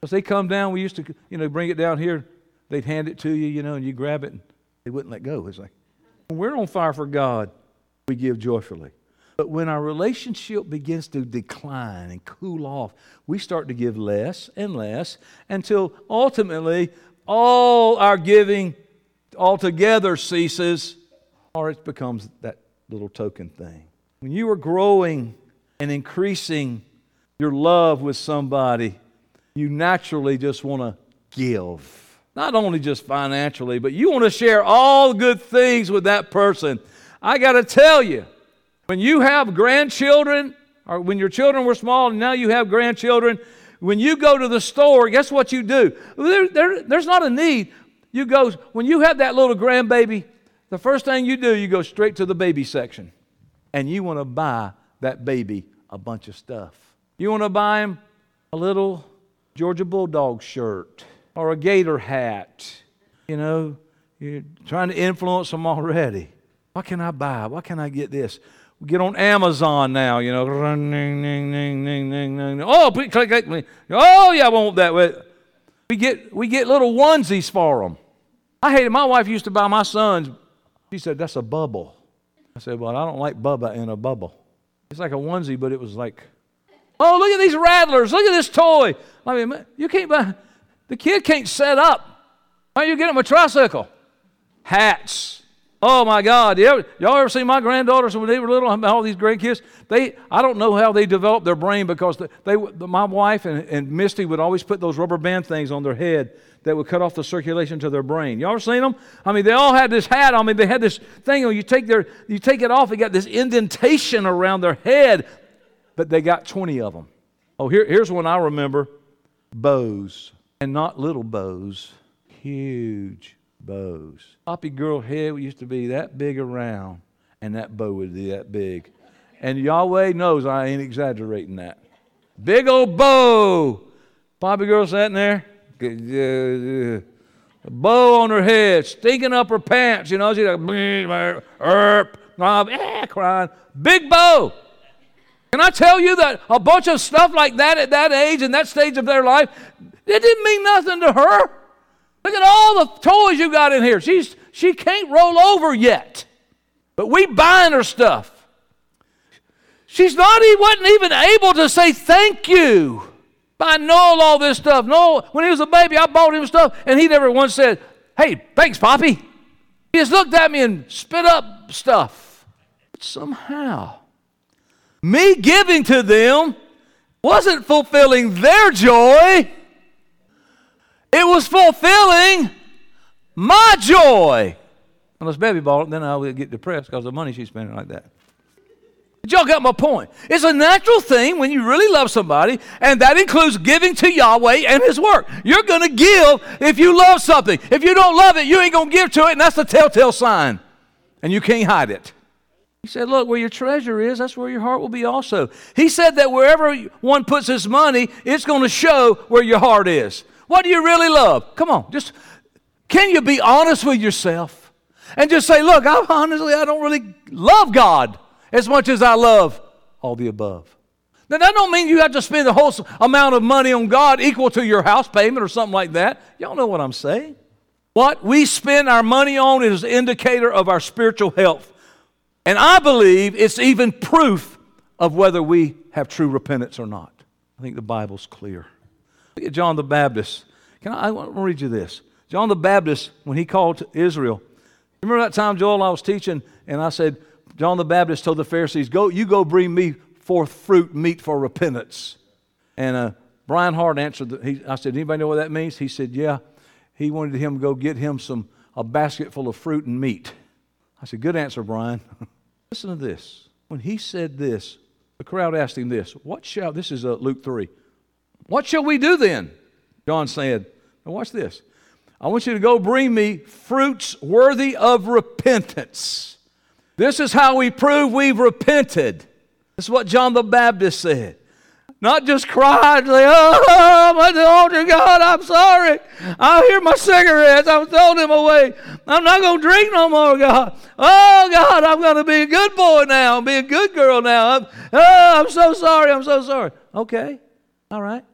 Because they come down, we used to, you know, bring it down here, they'd hand it to you, you know, and you grab it, and they wouldn't let go. It's like, when we're on fire for God, we give joyfully. But when our relationship begins to decline and cool off, we start to give less and less until ultimately all our giving altogether ceases or it becomes that little token thing. When you are growing and increasing your love with somebody, you naturally just want to give. Not only just financially, but you want to share all good things with that person. I got to tell you, when you have grandchildren, or when your children were small and now you have grandchildren, when you go to the store, guess what you do? There, there, there's not a need. You go, when you have that little grandbaby, the first thing you do, you go straight to the baby section and you want to buy that baby a bunch of stuff. You want to buy him a little Georgia Bulldog shirt or a gator hat. You know, you're trying to influence them already. What can I buy? What can I get this? We get on Amazon now, you know. Oh, click, click, click. Oh, yeah, I want that. We get, we get little onesies for them. I hated, my wife used to buy my sons, she said, that's a bubble. I said, well, I don't like Bubba in a bubble. It's like a onesie, but it was like, oh, look at these rattlers. Look at this toy. I mean, you can't buy, the kid can't set up. Why don't you get him a tricycle? Hats. Oh my God! You ever, y'all ever see my granddaughters when they were little? All these grandkids. They, I don't know how they developed their brain because they, they my wife and, and Misty would always put those rubber band things on their head that would cut off the circulation to their brain. Y'all ever seen them? I mean, they all had this hat. I mean, they had this thing. You take their, you take it off. They got this indentation around their head, but they got twenty of them. Oh, here, here's one I remember: bows, and not little bows, huge bows. Poppy girl head used to be that big around, and that bow would be that big. And Yahweh knows I ain't exaggerating that. Big old bow. Poppy girl sitting there, bow on her head, stinking up her pants. You know, she's like, erp, eh, crying. Big bow. Can I tell you that a bunch of stuff like that at that age and that stage of their life, it didn't mean nothing to her. Look at all the toys you got in here. She's, she can't roll over yet. But we buying her stuff. She's not, he wasn't even able to say thank you by Noel all this stuff. Noel, when he was a baby, I bought him stuff, and he never once said, Hey, thanks, Poppy. He just looked at me and spit up stuff. But somehow, me giving to them wasn't fulfilling their joy. It was fulfilling my joy. Unless baby bought it, then I would get depressed because of the money she's spending like that. Y'all got my point. It's a natural thing when you really love somebody, and that includes giving to Yahweh and His work. You're going to give if you love something. If you don't love it, you ain't going to give to it, and that's the telltale sign. And you can't hide it. He said, Look, where your treasure is, that's where your heart will be also. He said that wherever one puts his money, it's going to show where your heart is. What do you really love? Come on, just can you be honest with yourself and just say, look, I honestly I don't really love God as much as I love all the above. Now that don't mean you have to spend the whole amount of money on God equal to your house payment or something like that. Y'all know what I'm saying. What we spend our money on is an indicator of our spiritual health. And I believe it's even proof of whether we have true repentance or not. I think the Bible's clear. Look at John the Baptist. Can I, I want to read you this. John the Baptist, when he called Israel, remember that time, Joel, I was teaching, and I said, John the Baptist told the Pharisees, Go, you go bring me forth fruit, meat for repentance. And uh, Brian Hart answered. The, he, I said, anybody know what that means? He said, yeah. He wanted him to go get him some a basket full of fruit and meat. I said, good answer, Brian. Listen to this. When he said this, the crowd asked him this. What shall this is uh, Luke three? What shall we do then? John said. Now watch this. I want you to go bring me fruits worthy of repentance. This is how we prove we've repented. This is what John the Baptist said. Not just cry like, Oh, my altar, God, I'm sorry. I hear my cigarettes. I'm throwing them away. I'm not going to drink no more, God. Oh, God, I'm going to be a good boy now. Be a good girl now. I'm, oh, I'm so sorry. I'm so sorry. Okay. All right.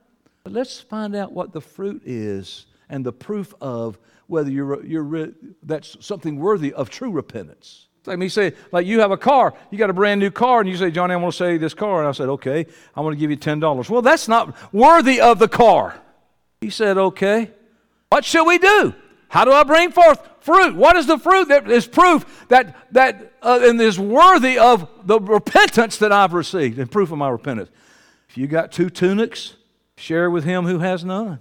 But let's find out what the fruit is and the proof of whether you're, you're that's something worthy of true repentance. It's like me saying, like you have a car, you got a brand new car, and you say, Johnny, I want to sell you this car. And I said, okay, I want to give you $10. Well, that's not worthy of the car. He said, okay. What shall we do? How do I bring forth fruit? What is the fruit that is proof that, that uh, and is worthy of the repentance that I've received and proof of my repentance? If you got two tunics, share with him who has none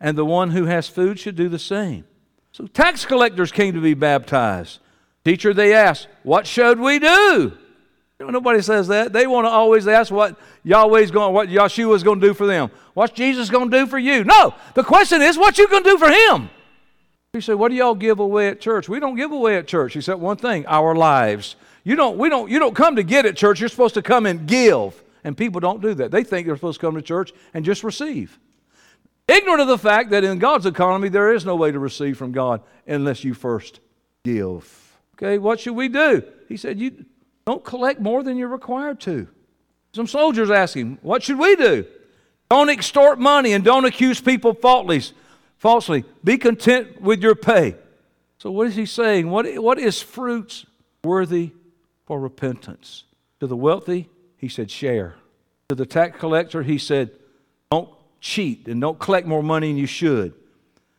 and the one who has food should do the same. So tax collectors came to be baptized. Teacher, they asked, What should we do? Nobody says that. They want to always ask what Yahweh's going, what Yeshua's going to do for them. What's Jesus going to do for you? No. The question is, what you going to do for him? He said, what do y'all give away at church? We don't give away at church except one thing: our lives. You don't. We don't. You don't come to get at church. You're supposed to come and give. And people don't do that. They think they're supposed to come to church and just receive. Ignorant of the fact that in God's economy, there is no way to receive from God unless you first give. Okay, what should we do? He said, You don't collect more than you're required to. Some soldiers asked him, What should we do? Don't extort money and don't accuse people falsely. Be content with your pay. So, what is he saying? What, what is fruits worthy for repentance? To the wealthy, he said, Share. To the tax collector, he said, Don't cheat and don't collect more money than you should.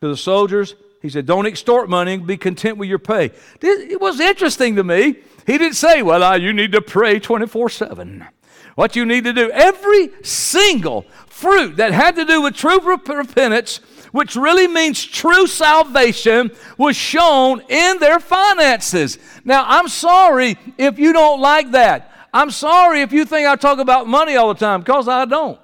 To the soldiers, he said, Don't extort money and be content with your pay. It was interesting to me. He didn't say, Well, you need to pray 24 7. What you need to do, every single fruit that had to do with true repentance, which really means true salvation, was shown in their finances. Now, I'm sorry if you don't like that. I'm sorry if you think I talk about money all the time, because I don't.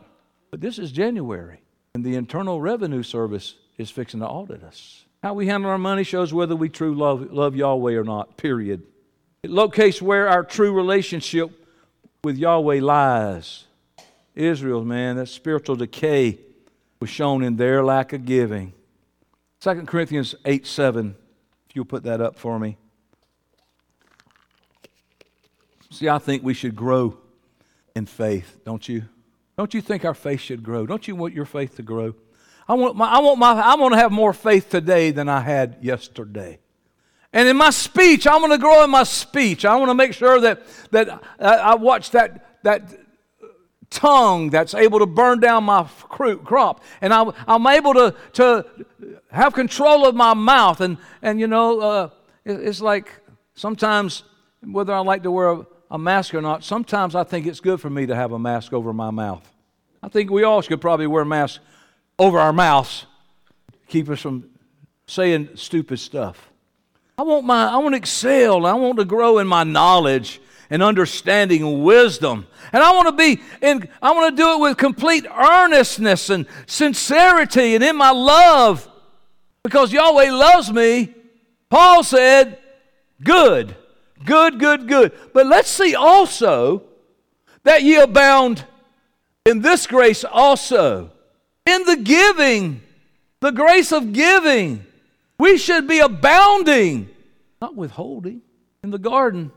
But this is January, and the Internal Revenue Service is fixing to audit us. How we handle our money shows whether we truly love, love Yahweh or not, period. It locates where our true relationship with Yahweh lies. Israel, man, that spiritual decay was shown in their lack of giving. 2 Corinthians 8 7, if you'll put that up for me. See, I think we should grow in faith, don't you? Don't you think our faith should grow? Don't you want your faith to grow? I want, my, I, want my, I want to have more faith today than I had yesterday. And in my speech, I want to grow in my speech. I want to make sure that, that I watch that, that tongue that's able to burn down my crop. And I, I'm able to, to have control of my mouth. And, and you know, uh, it's like sometimes, whether I like to wear a, a mask or not, sometimes I think it's good for me to have a mask over my mouth. I think we all should probably wear masks over our mouths, keep us from saying stupid stuff. I want my I want to excel. I want to grow in my knowledge and understanding and wisdom. And I want to be in I want to do it with complete earnestness and sincerity and in my love. Because Yahweh loves me. Paul said, good. Good, good, good. But let's see also that ye abound in this grace also. In the giving, the grace of giving. We should be abounding, not withholding. In the garden,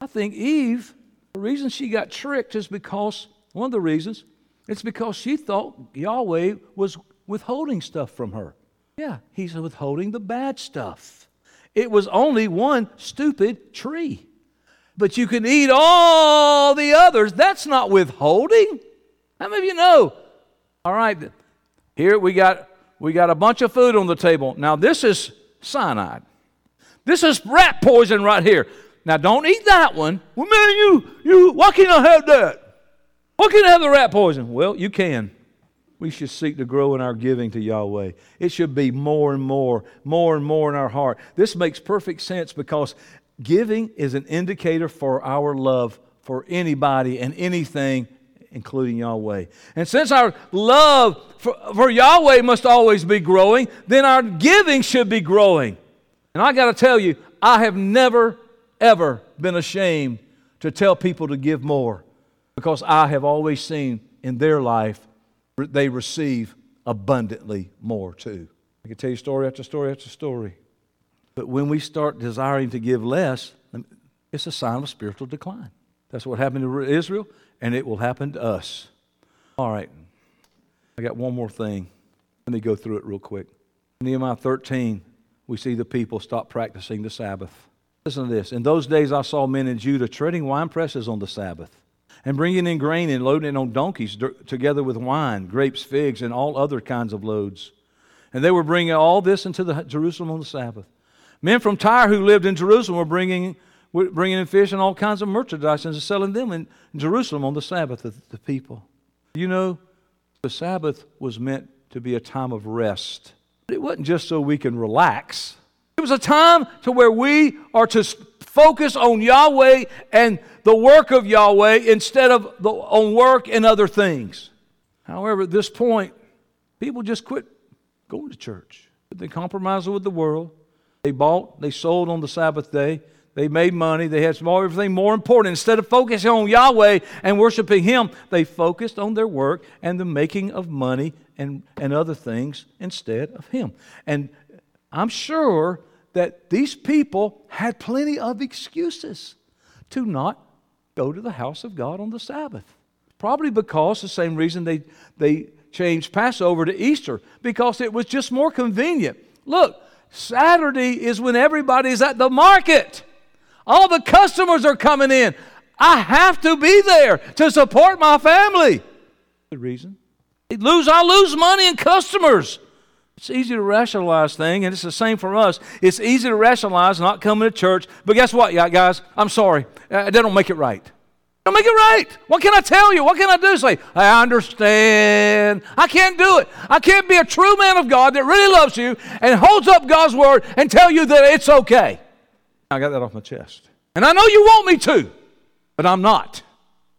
I think Eve, the reason she got tricked is because, one of the reasons, it's because she thought Yahweh was withholding stuff from her. Yeah, he's withholding the bad stuff. It was only one stupid tree. But you can eat all the others. That's not withholding. How many of you know? All right, here we got we got a bunch of food on the table. Now this is cyanide. This is rat poison right here. Now don't eat that one. Well, man, you you why can't I have that? Why can't I have the rat poison? Well, you can. we should seek to grow in our giving to Yahweh. It should be more and more, more and more in our heart. This makes perfect sense because giving is an indicator for our love for anybody and anything, including Yahweh. And since our love for, for Yahweh must always be growing, then our giving should be growing. And I got to tell you, I have never, ever been ashamed to tell people to give more because I have always seen in their life they receive abundantly more too. I can tell you story after story after story. But when we start desiring to give less, it's a sign of spiritual decline. That's what happened to Israel, and it will happen to us. All right. I got one more thing. Let me go through it real quick. Nehemiah 13, we see the people stop practicing the Sabbath. Listen to this. In those days, I saw men in Judah treading wine presses on the Sabbath and bringing in grain and loading it on donkeys together with wine, grapes, figs, and all other kinds of loads. And they were bringing all this into the, Jerusalem on the Sabbath. Men from Tyre who lived in Jerusalem were bringing, bringing in fish and all kinds of merchandise and selling them in Jerusalem on the Sabbath of the people. You know, the Sabbath was meant to be a time of rest. It wasn't just so we can relax. It was a time to where we are to focus on Yahweh and the work of Yahweh instead of the, on work and other things. However, at this point, people just quit going to church. They compromised with the world. They bought, they sold on the Sabbath day. They made money. They had everything more important. Instead of focusing on Yahweh and worshiping Him, they focused on their work and the making of money and, and other things instead of Him. And I'm sure that these people had plenty of excuses to not go to the house of God on the Sabbath. Probably because the same reason they, they changed Passover to Easter, because it was just more convenient. Look, Saturday is when everybody's at the market. All the customers are coming in. I have to be there to support my family. The reason. Lose, I lose money and customers. It's easy to rationalize thing, and it's the same for us. It's easy to rationalize not coming to church, but guess what, guys? I'm sorry. Uh, they don't make it right. Don't make it right. What can I tell you? What can I do? Say, I understand. I can't do it. I can't be a true man of God that really loves you and holds up God's word and tell you that it's okay. I got that off my chest. And I know you want me to, but I'm not.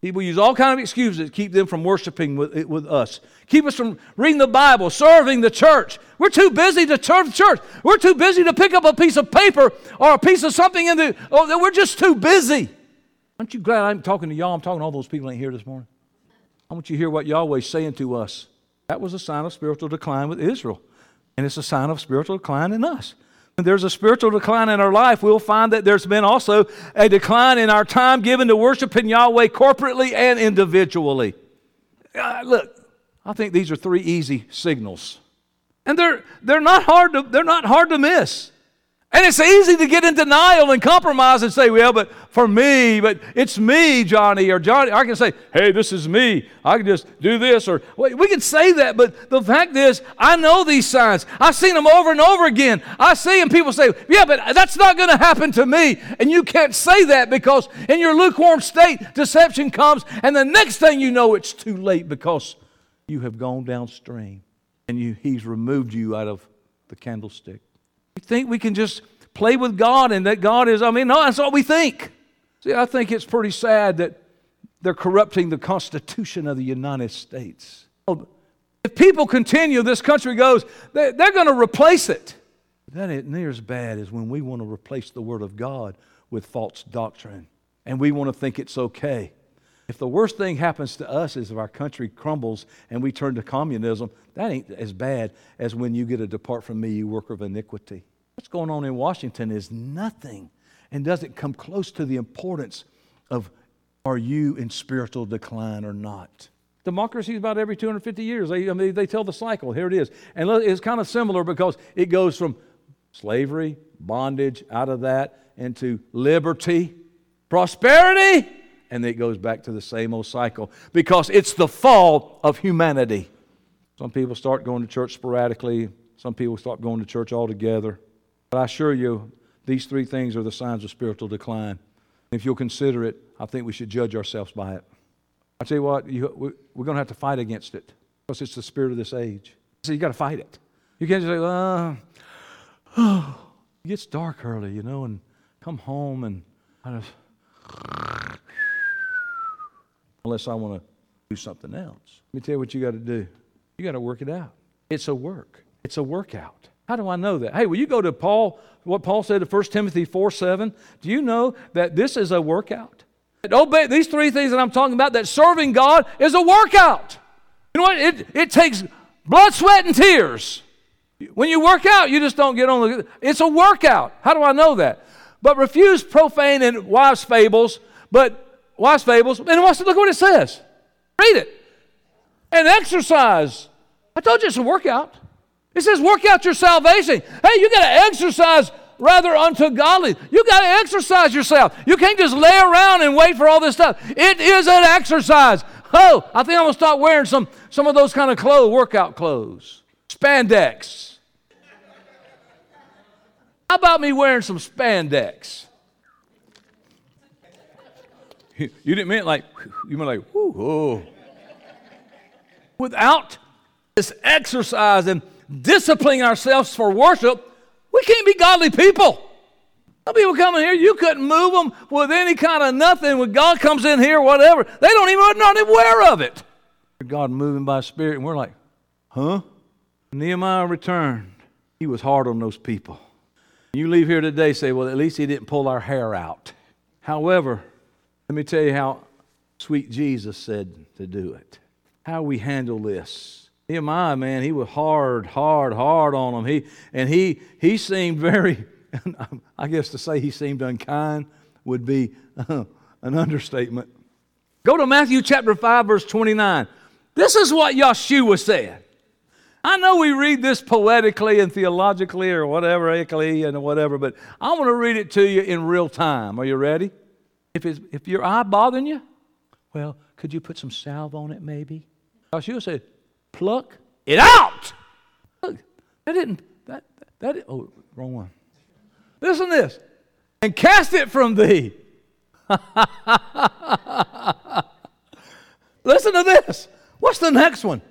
People use all kind of excuses to keep them from worshiping with, with us. Keep us from reading the Bible, serving the church. We're too busy to serve the church. We're too busy to pick up a piece of paper or a piece of something in the. Oh, we're just too busy. Aren't you glad I'm talking to y'all? I'm talking to all those people ain't here this morning. I want you to hear what Yahweh's saying to us. That was a sign of spiritual decline with Israel, and it's a sign of spiritual decline in us. There's a spiritual decline in our life, we'll find that there's been also a decline in our time given to worshiping Yahweh corporately and individually. Uh, look, I think these are three easy signals. And they're, they're, not hard to, they're not hard to miss. And it's easy to get in denial and compromise and say, well, but for me, but it's me, Johnny, or Johnny. I can say, hey, this is me. I can just do this, or we can say that, but the fact is, I know these signs. I've seen them over and over again. I see them, people say, yeah, but that's not going to happen to me. And you can't say that because in your lukewarm state, deception comes, and the next thing you know, it's too late because you have gone downstream and you, he's removed you out of the candlestick. We think we can just play with God and that God is, I mean, no, that's what we think. See, I think it's pretty sad that they're corrupting the Constitution of the United States. If people continue, this country goes, they're going to replace it. That ain't near as bad as when we want to replace the Word of God with false doctrine and we want to think it's okay. If the worst thing happens to us is if our country crumbles and we turn to communism, that ain't as bad as when you get a depart from me, you worker of iniquity. What's going on in Washington is nothing and doesn't come close to the importance of are you in spiritual decline or not. Democracy is about every 250 years. They, I mean, they tell the cycle. Here it is. And it's kind of similar because it goes from slavery, bondage, out of that, into liberty, prosperity, and it goes back to the same old cycle because it's the fall of humanity. Some people start going to church sporadically, some people start going to church altogether. But I assure you, these three things are the signs of spiritual decline. If you'll consider it, I think we should judge ourselves by it. I tell you what, you, we're going to have to fight against it. because it's the spirit of this age. So you got to fight it. You can't just say, well, oh, it gets dark early, you know, and come home and kind of, unless I want to do something else. Let me tell you what you got to do. You got to work it out. It's a work. It's a workout. How do I know that? Hey, will you go to Paul, what Paul said to 1 Timothy 4 7? Do you know that this is a workout? Obey, these three things that I'm talking about, that serving God is a workout. You know what? It, it takes blood, sweat, and tears. When you work out, you just don't get on the. It's a workout. How do I know that? But refuse profane and wives' fables, but wives' fables, and look what it says. Read it. And exercise. I told you it's a workout. It says, work out your salvation. Hey, you got to exercise rather unto godly. You got to exercise yourself. You can't just lay around and wait for all this stuff. It is an exercise. Oh, I think I'm gonna start wearing some some of those kind of clothes, workout clothes, spandex. How about me wearing some spandex? You didn't mean it like you mean like whoo, oh. Without this exercise and disciplining ourselves for worship, we can't be godly people. Some people come in here, you couldn't move them with any kind of nothing. When God comes in here, whatever, they don't even not aware of it. God moving by Spirit, and we're like, huh? Nehemiah returned. He was hard on those people. You leave here today, say, well, at least he didn't pull our hair out. However, let me tell you how sweet Jesus said to do it. How we handle this. Nehemiah, man, he was hard, hard, hard on them. He and he he seemed very I guess to say he seemed unkind would be an understatement. Go to Matthew chapter 5, verse 29. This is what Yeshua said. I know we read this poetically and theologically or whatever, and whatever, but I want to read it to you in real time. Are you ready? If, it's, if your eye bothering you, well, could you put some salve on it maybe? Yeshua said, pluck it out. Look, that didn't, that, that, that oh, wrong one. Listen to this. And cast it from thee. Listen to this. What's the next one?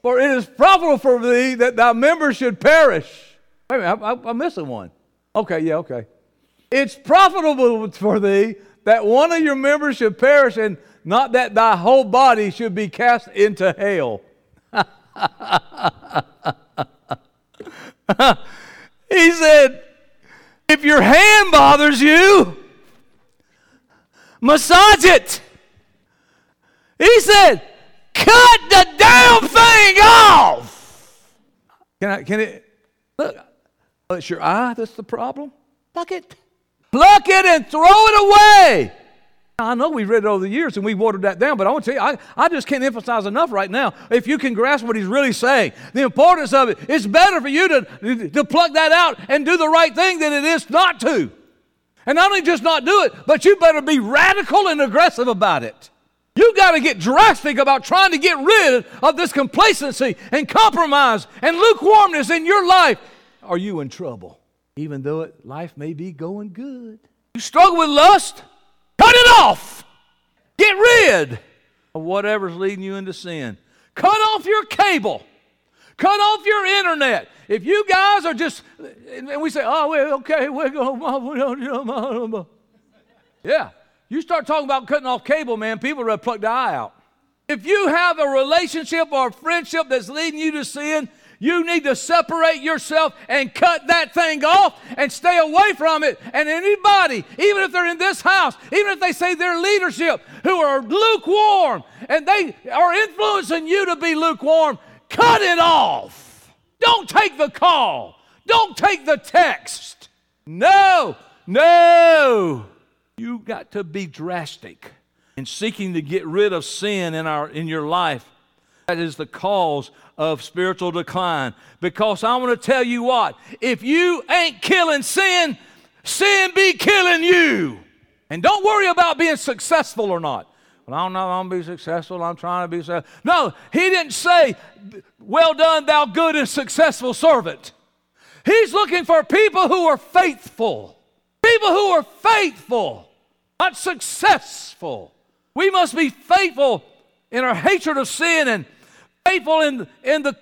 For it is profitable for thee that thy members should perish. Wait a minute, I, I, I'm missing one. Okay, yeah, okay. It's profitable for thee that one of your members should perish, and not that thy whole body should be cast into hell. he said, if your hand bothers you, massage it. He said, cut the damn thing off. Can I, can it, look, uh, oh, it's your eye that's the problem? Fuck it. Pluck it and throw it away. I know we've read it over the years and we've watered that down, but I want to tell you, I, I just can't emphasize enough right now. If you can grasp what he's really saying, the importance of it, it's better for you to, to pluck that out and do the right thing than it is not to. And not only just not do it, but you better be radical and aggressive about it. You got to get drastic about trying to get rid of this complacency and compromise and lukewarmness in your life. Are you in trouble? Even though it, life may be going good. You struggle with lust? Cut it off. Get rid of whatever's leading you into sin. Cut off your cable. Cut off your internet. If you guys are just, and we say, oh, well, okay, we're going, yeah. You start talking about cutting off cable, man, people are pluck the eye out. If you have a relationship or a friendship that's leading you to sin, you need to separate yourself and cut that thing off and stay away from it. And anybody, even if they're in this house, even if they say they're leadership, who are lukewarm and they are influencing you to be lukewarm, cut it off. Don't take the call. Don't take the text. No, no. You got to be drastic in seeking to get rid of sin in, our, in your life. That is the cause of spiritual decline. Because I want to tell you what, if you ain't killing sin, sin be killing you. And don't worry about being successful or not. Well, I don't know I'm going to be successful. I'm trying to be successful. No, he didn't say, Well done, thou good and successful servant. He's looking for people who are faithful. People who are faithful, not successful. We must be faithful in our hatred of sin and faithful in, in the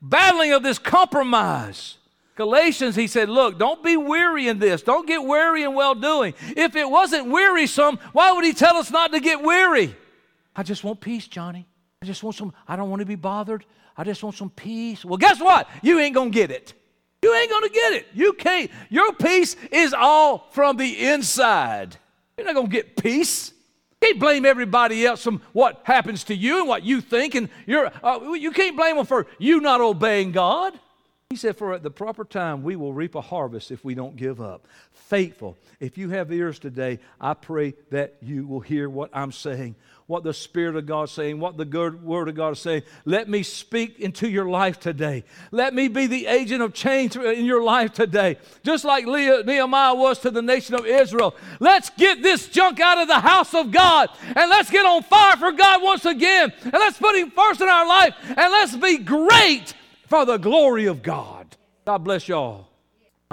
battling of this compromise. Galatians, he said, Look, don't be weary in this. Don't get weary in well doing. If it wasn't wearisome, why would he tell us not to get weary? I just want peace, Johnny. I just want some, I don't want to be bothered. I just want some peace. Well, guess what? You ain't going to get it. You ain't going to get it. You can't. Your peace is all from the inside. You're not going to get peace. You can't blame everybody else from what happens to you and what you think, and you're, uh, you can't blame them for you not obeying God. He said, For at the proper time, we will reap a harvest if we don't give up. Faithful. If you have ears today, I pray that you will hear what I'm saying, what the Spirit of God is saying, what the good Word of God is saying. Let me speak into your life today. Let me be the agent of change in your life today, just like Nehemiah was to the nation of Israel. Let's get this junk out of the house of God and let's get on fire for God once again. And let's put Him first in our life and let's be great for the glory of God. God bless y'all.